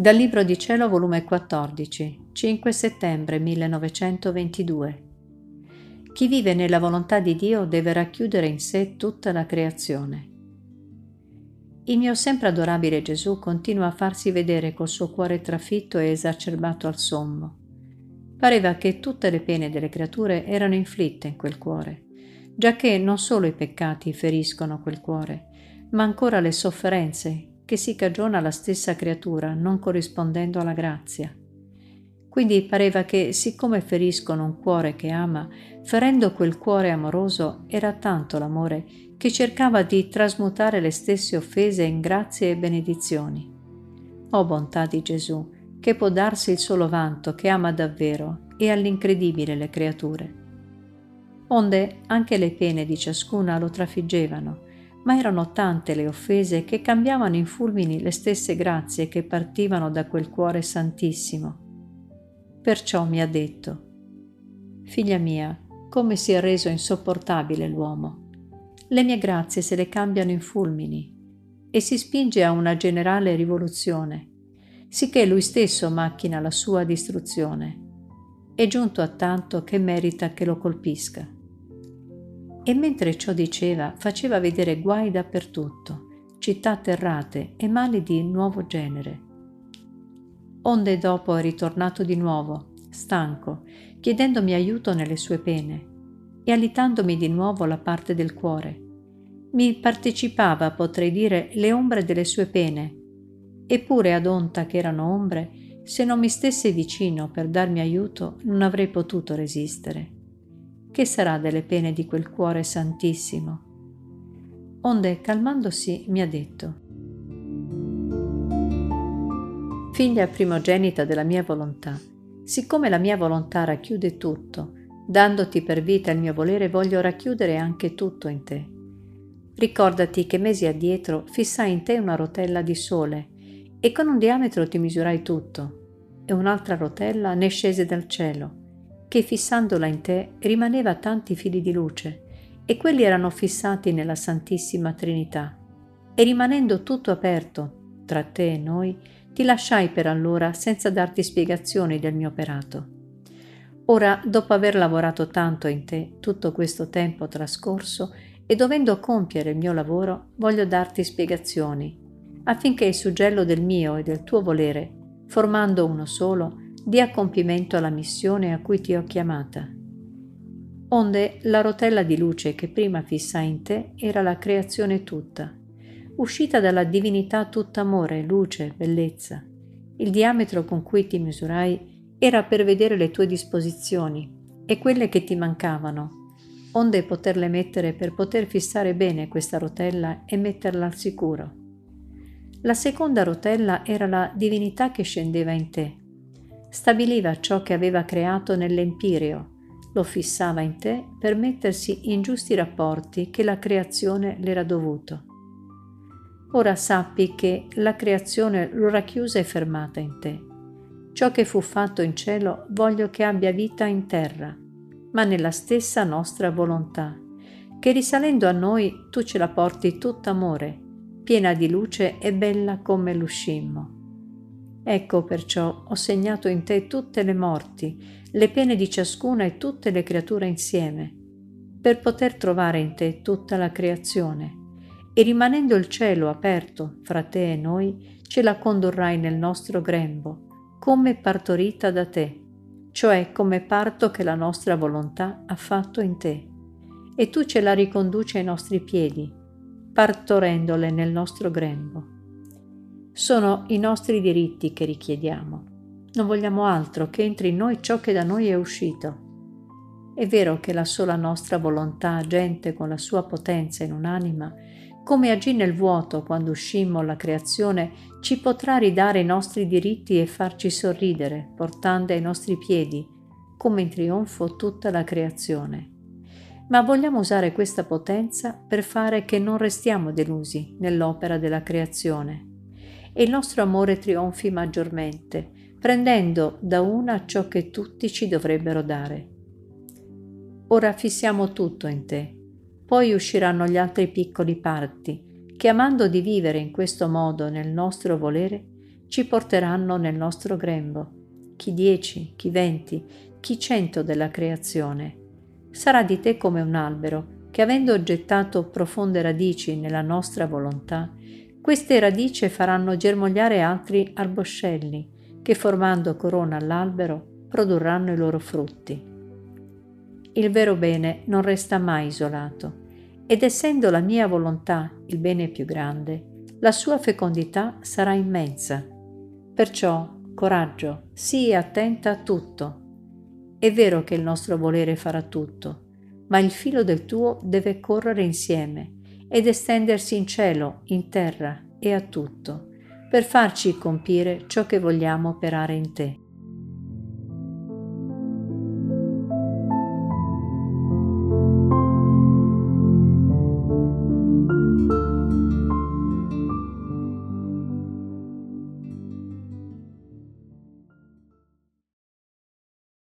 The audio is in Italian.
Dal Libro di Cielo, volume 14, 5 settembre 1922. Chi vive nella volontà di Dio deve racchiudere in sé tutta la creazione. Il mio sempre adorabile Gesù continua a farsi vedere col suo cuore trafitto e esacerbato al sommo. Pareva che tutte le pene delle creature erano inflitte in quel cuore, giacché non solo i peccati feriscono quel cuore, ma ancora le sofferenze che si cagiona alla stessa creatura non corrispondendo alla grazia. Quindi pareva che, siccome feriscono un cuore che ama, ferendo quel cuore amoroso, era tanto l'amore che cercava di trasmutare le stesse offese in grazie e benedizioni. O bontà di Gesù, che può darsi il solo vanto che ama davvero e all'incredibile le creature. Onde anche le pene di ciascuna lo trafiggevano, ma erano tante le offese che cambiavano in fulmini le stesse grazie che partivano da quel cuore santissimo. Perciò mi ha detto, Figlia mia, come si è reso insopportabile l'uomo. Le mie grazie se le cambiano in fulmini e si spinge a una generale rivoluzione, sicché lui stesso macchina la sua distruzione. È giunto a tanto che merita che lo colpisca e mentre ciò diceva faceva vedere guai dappertutto, città atterrate e mali di nuovo genere. Onde dopo è ritornato di nuovo, stanco, chiedendomi aiuto nelle sue pene e alitandomi di nuovo la parte del cuore. Mi partecipava, potrei dire, le ombre delle sue pene, eppure ad onta che erano ombre, se non mi stesse vicino per darmi aiuto non avrei potuto resistere che sarà delle pene di quel cuore santissimo? Onde, calmandosi, mi ha detto, Figlia primogenita della mia volontà, siccome la mia volontà racchiude tutto, dandoti per vita il mio volere, voglio racchiudere anche tutto in te. Ricordati che mesi addietro fissai in te una rotella di sole e con un diametro ti misurai tutto, e un'altra rotella ne scese dal cielo che fissandola in te rimaneva tanti fili di luce, e quelli erano fissati nella Santissima Trinità. E rimanendo tutto aperto tra te e noi, ti lasciai per allora senza darti spiegazioni del mio operato. Ora, dopo aver lavorato tanto in te tutto questo tempo trascorso e dovendo compiere il mio lavoro, voglio darti spiegazioni, affinché il suggello del mio e del tuo volere, formando uno solo, dia compimento alla missione a cui ti ho chiamata. Onde la rotella di luce che prima fissai in te era la creazione tutta, uscita dalla divinità tutta amore, luce, bellezza. Il diametro con cui ti misurai era per vedere le tue disposizioni e quelle che ti mancavano, onde poterle mettere per poter fissare bene questa rotella e metterla al sicuro. La seconda rotella era la divinità che scendeva in te, stabiliva ciò che aveva creato nell'empireo, lo fissava in te per mettersi in giusti rapporti che la creazione le era dovuto. Ora sappi che la creazione lo racchiusa e fermata in te. Ciò che fu fatto in cielo voglio che abbia vita in terra, ma nella stessa nostra volontà, che risalendo a noi tu ce la porti tutta amore, piena di luce e bella come l'uscimmo. Ecco perciò ho segnato in te tutte le morti, le pene di ciascuna e tutte le creature insieme, per poter trovare in te tutta la creazione. E rimanendo il cielo aperto fra te e noi, ce la condurrai nel nostro grembo, come partorita da te, cioè come parto che la nostra volontà ha fatto in te. E tu ce la riconduci ai nostri piedi, partorendole nel nostro grembo. Sono i nostri diritti che richiediamo. Non vogliamo altro che entri in noi ciò che da noi è uscito. È vero che la sola nostra volontà agente con la sua potenza in un'anima, come agì nel vuoto quando uscimmo alla creazione, ci potrà ridare i nostri diritti e farci sorridere, portando ai nostri piedi, come in trionfo, tutta la creazione. Ma vogliamo usare questa potenza per fare che non restiamo delusi nell'opera della creazione e il nostro amore trionfi maggiormente, prendendo da una ciò che tutti ci dovrebbero dare. Ora fissiamo tutto in te, poi usciranno gli altri piccoli parti, che amando di vivere in questo modo nel nostro volere, ci porteranno nel nostro grembo, chi dieci, chi venti, chi cento della creazione. Sarà di te come un albero che avendo gettato profonde radici nella nostra volontà, queste radici faranno germogliare altri arboscelli che formando corona all'albero produrranno i loro frutti. Il vero bene non resta mai isolato ed essendo la mia volontà il bene più grande, la sua fecondità sarà immensa. Perciò, coraggio, sii attenta a tutto. È vero che il nostro volere farà tutto, ma il filo del tuo deve correre insieme ed estendersi in cielo, in terra e a tutto, per farci compire ciò che vogliamo operare in te.